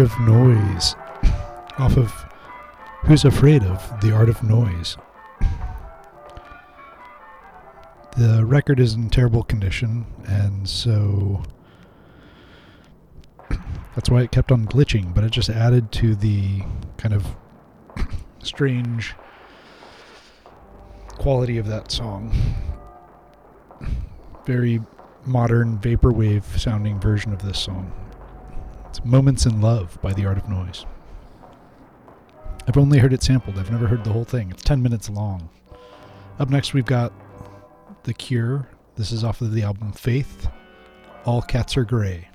Art of Noise off of Who's Afraid of The Art of Noise. The record is in terrible condition, and so that's why it kept on glitching, but it just added to the kind of strange quality of that song. Very modern vaporwave sounding version of this song. It's Moments in Love by The Art of Noise. I've only heard it sampled, I've never heard the whole thing. It's 10 minutes long. Up next, we've got The Cure. This is off of the album Faith. All Cats Are Grey.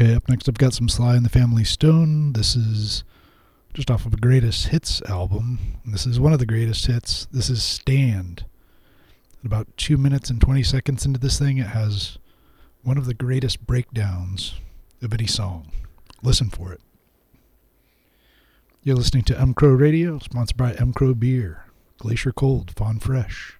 Okay, up next I've got some Sly and the Family Stone. This is just off of a Greatest Hits album. This is one of the greatest hits. This is Stand. About 2 minutes and 20 seconds into this thing, it has one of the greatest breakdowns of any song. Listen for it. You're listening to M Crow Radio, sponsored by M Crow Beer, Glacier Cold, Fawn Fresh.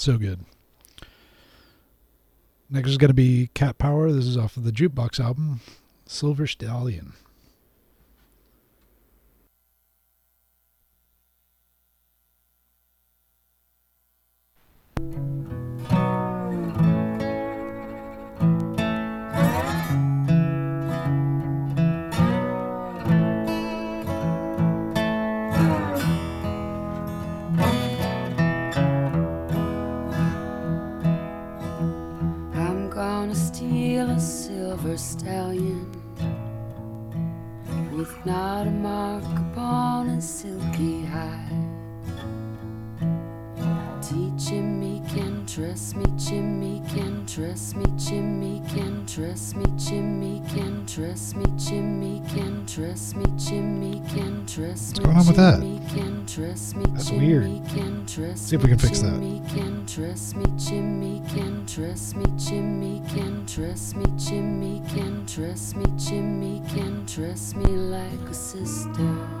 So good. Next is going to be Cat Power. This is off of the Jukebox album, Silver Stallion. with that? That's weird. See if we can fix that. Can trust me like a sister.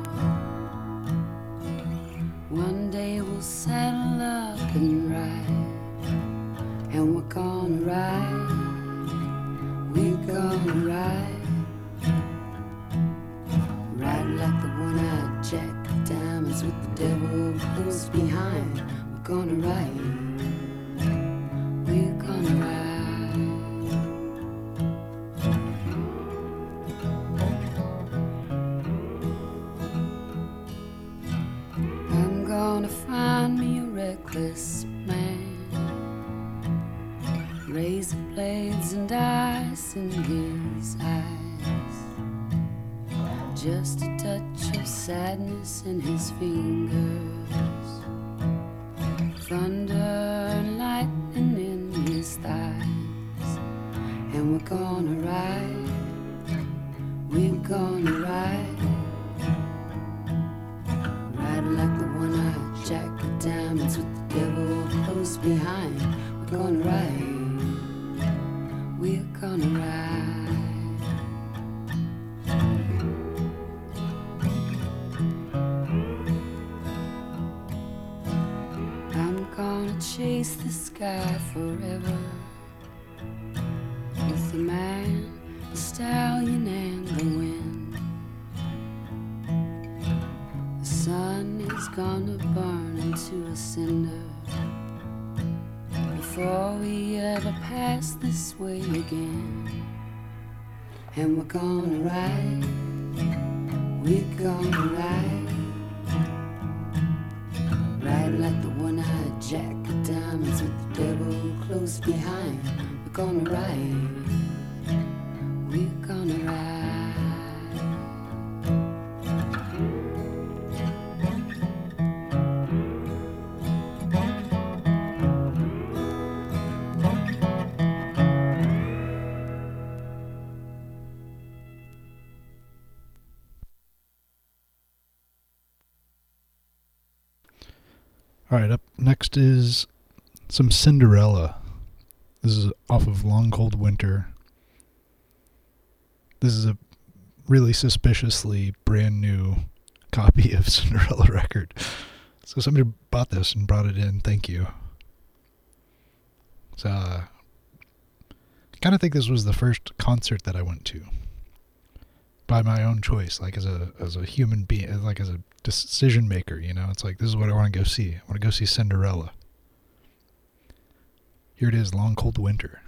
Gonna ride, next is some Cinderella. This is off of Long Cold Winter. This is a really suspiciously brand new copy of Cinderella record. So somebody bought this and brought it in. Thank you. So, uh, I kind of think this was the first concert that I went to by my own choice, like as a as a human being, like as a decision maker. You know, it's like this is what I want to go see. I want to go see Cinderella. Here it is, Long Cold Winter.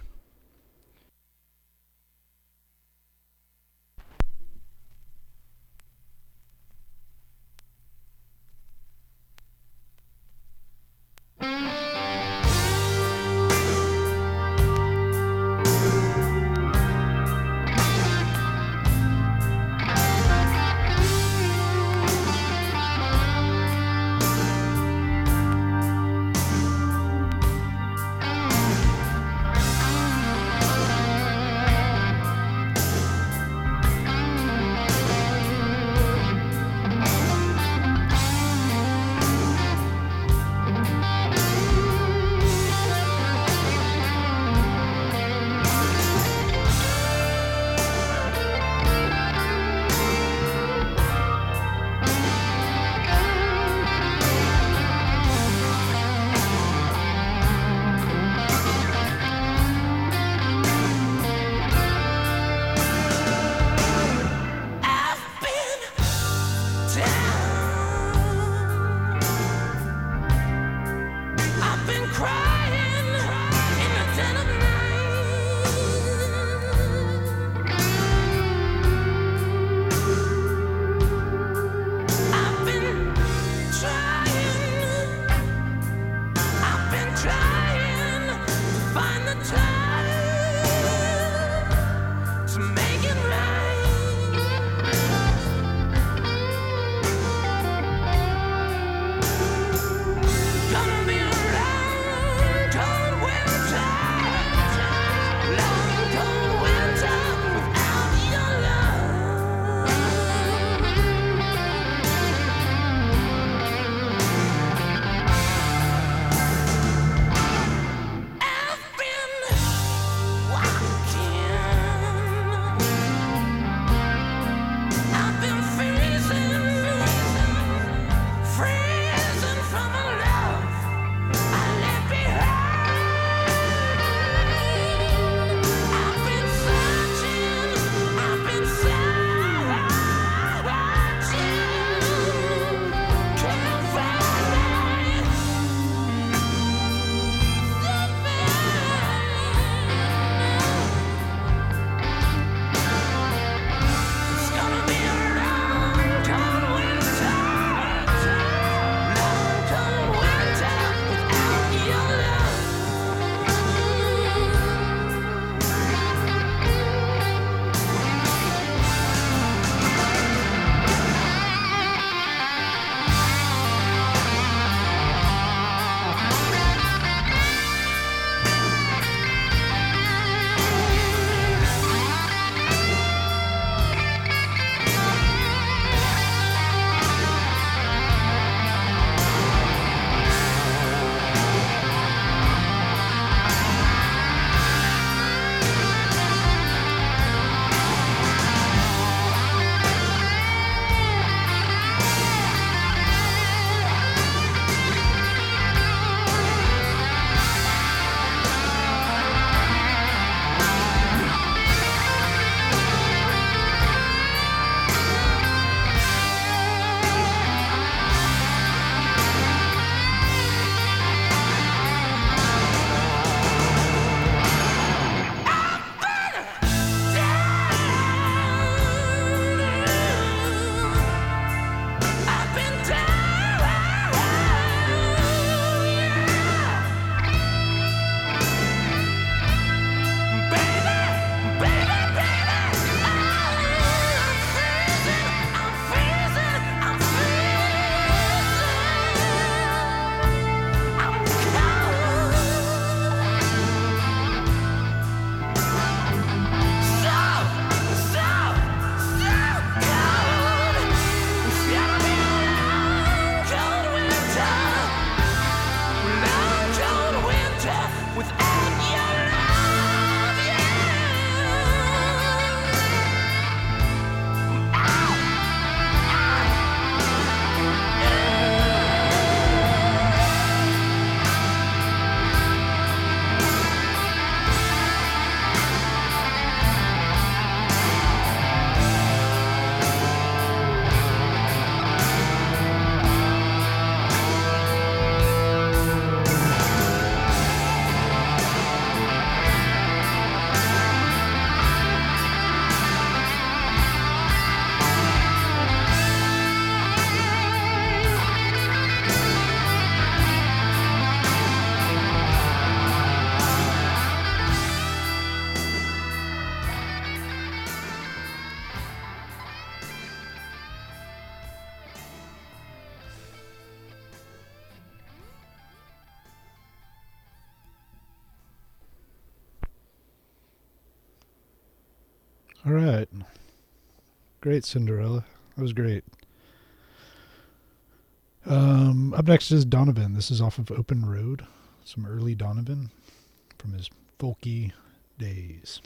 All right. Great, Cinderella. That was great. Um, up next is Donovan. This is off of Open Road. Some early Donovan from his folky days.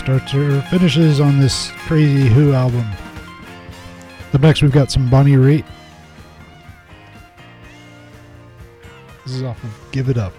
starts or finishes on this crazy Who album. Up next, we've got some Bonnie Raitt. This is off of Give It Up.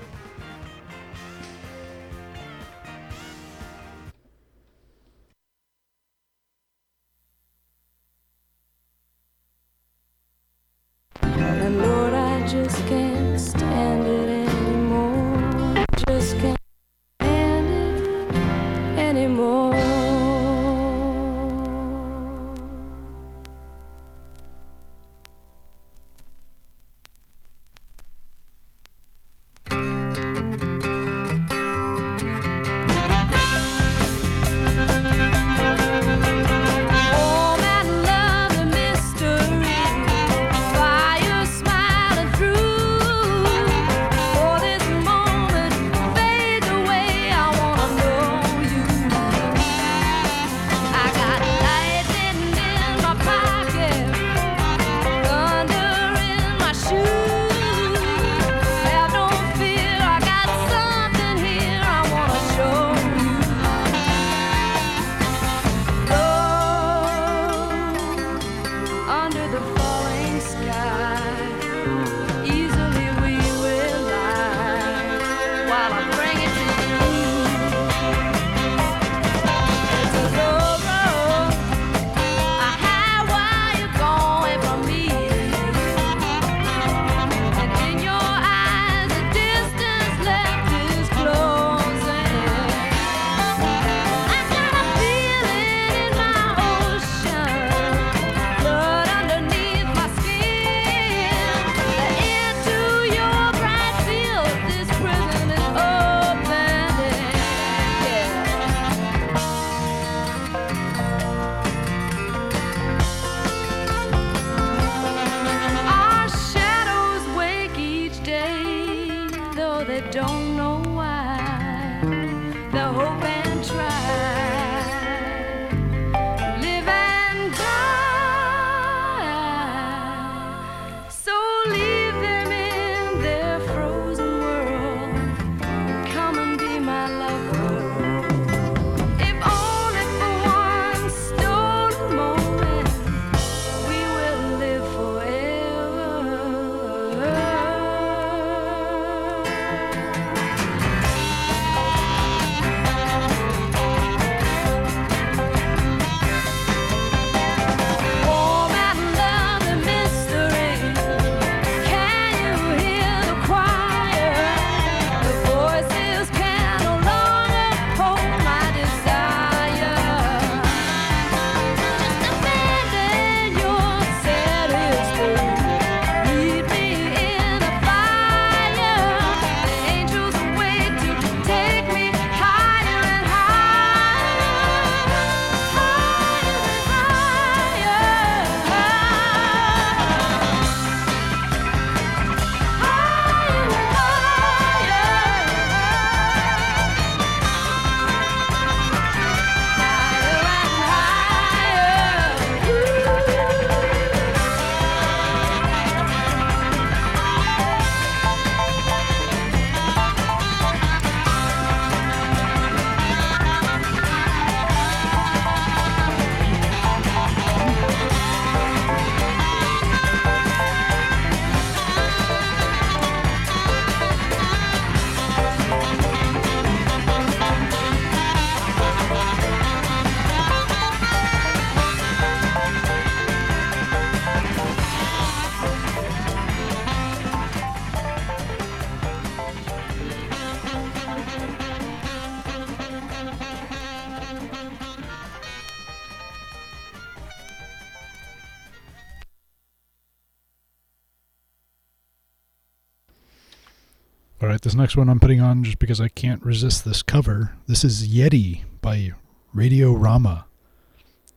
This next one I'm putting on just because I can't resist this cover. This is Yeti by Radio Rama.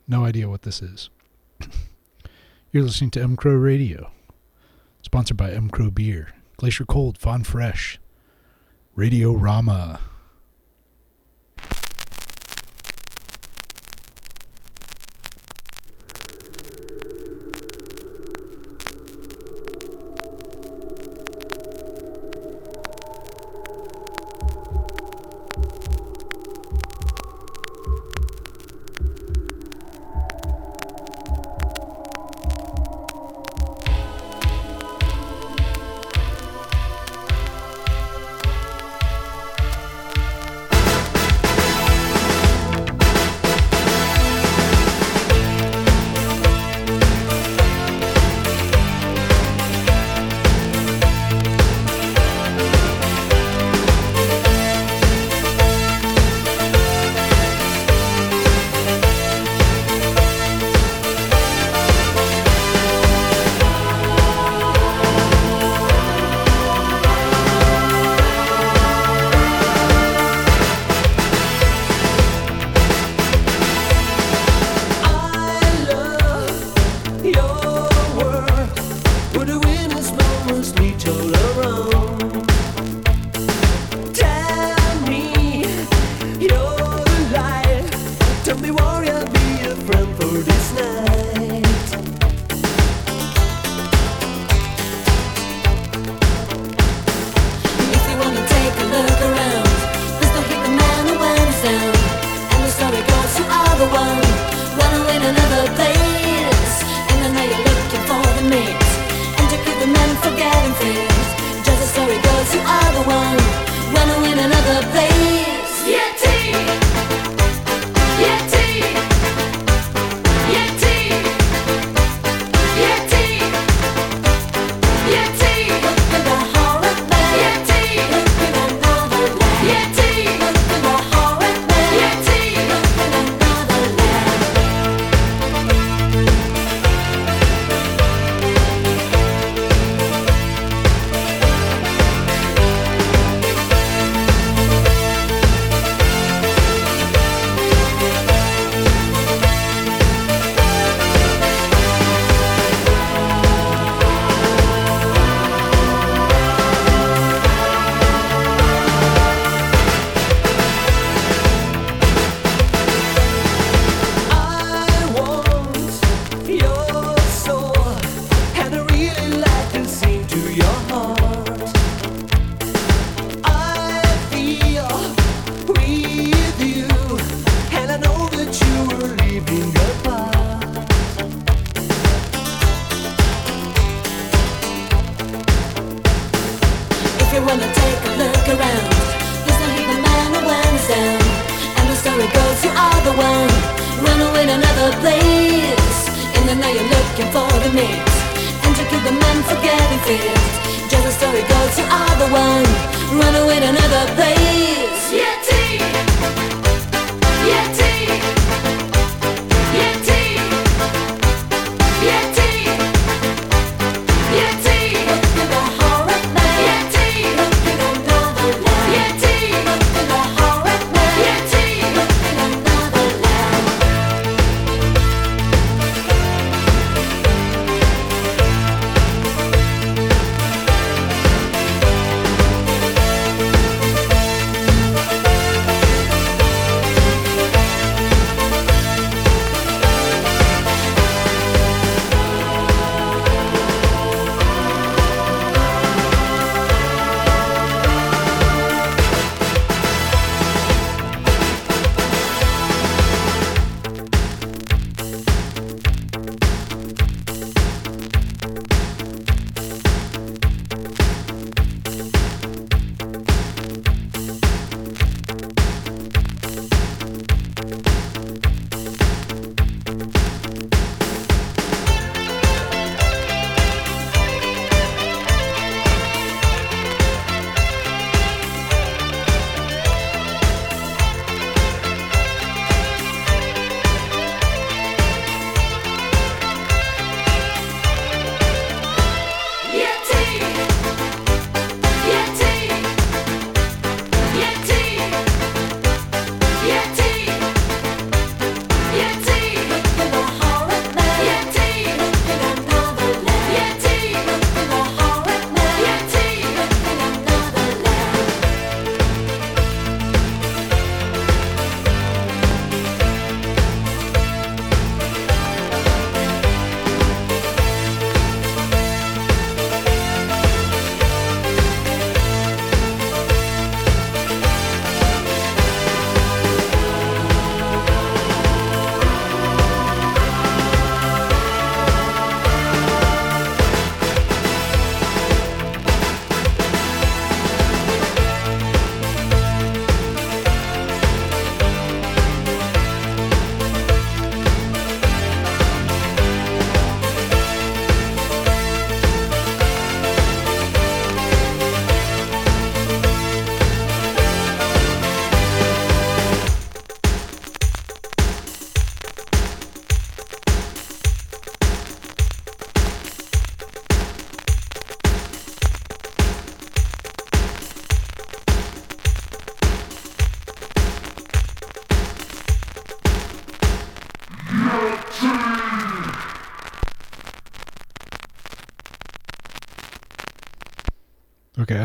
No idea what this is. You're listening to M Crow Radio, sponsored by M Crow Beer, Glacier Cold, Fawn Fresh, Radio Rama.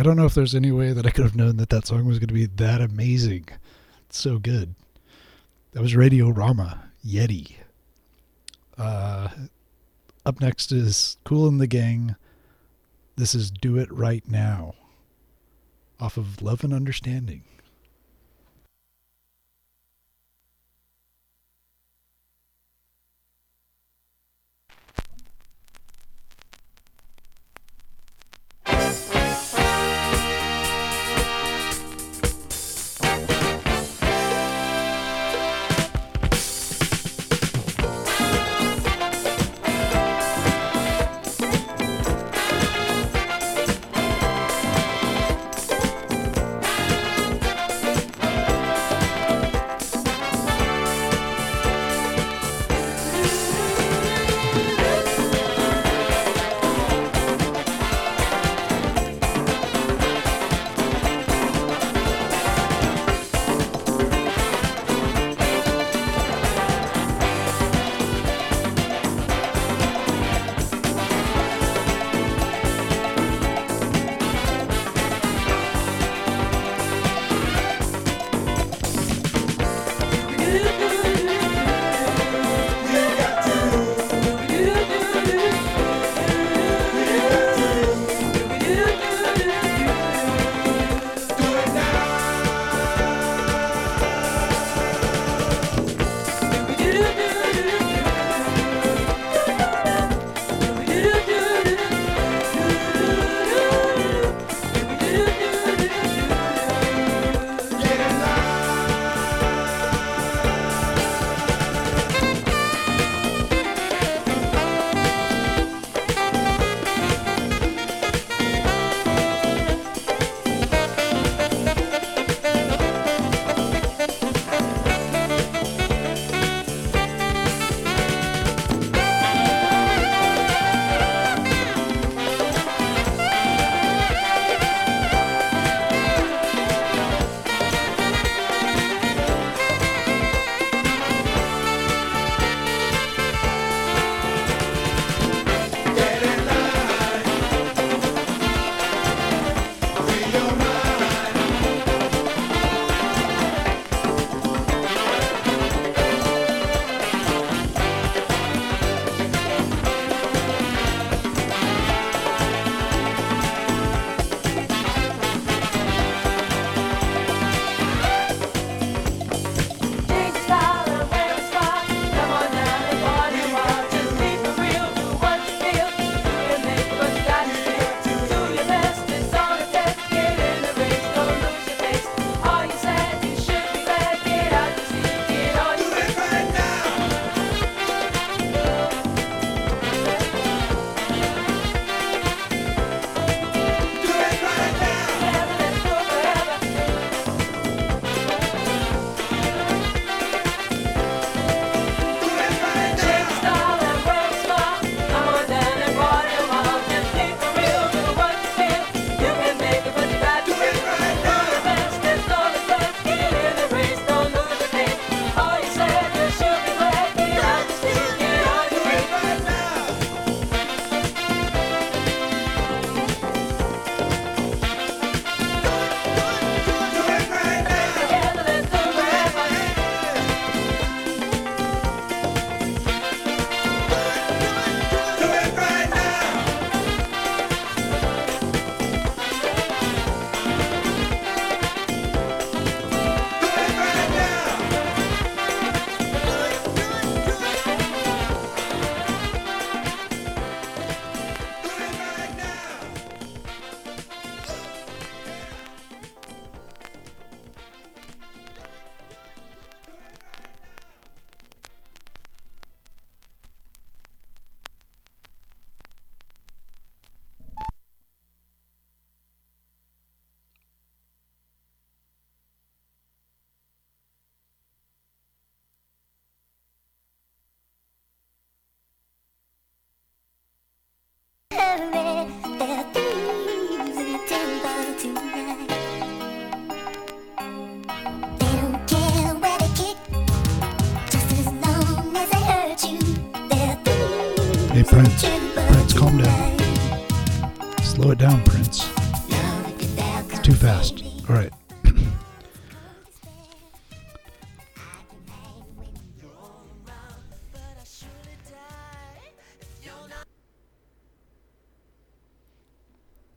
don't know if there's any way that I could have known that that song was going to be that amazing. It's so good. That was Radio Rama, Yeti. Uh, up next is Kool and the Gang. This is Do It Right Now off of Love and Understanding.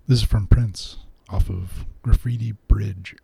This is from Prince off of Graffiti Bridge.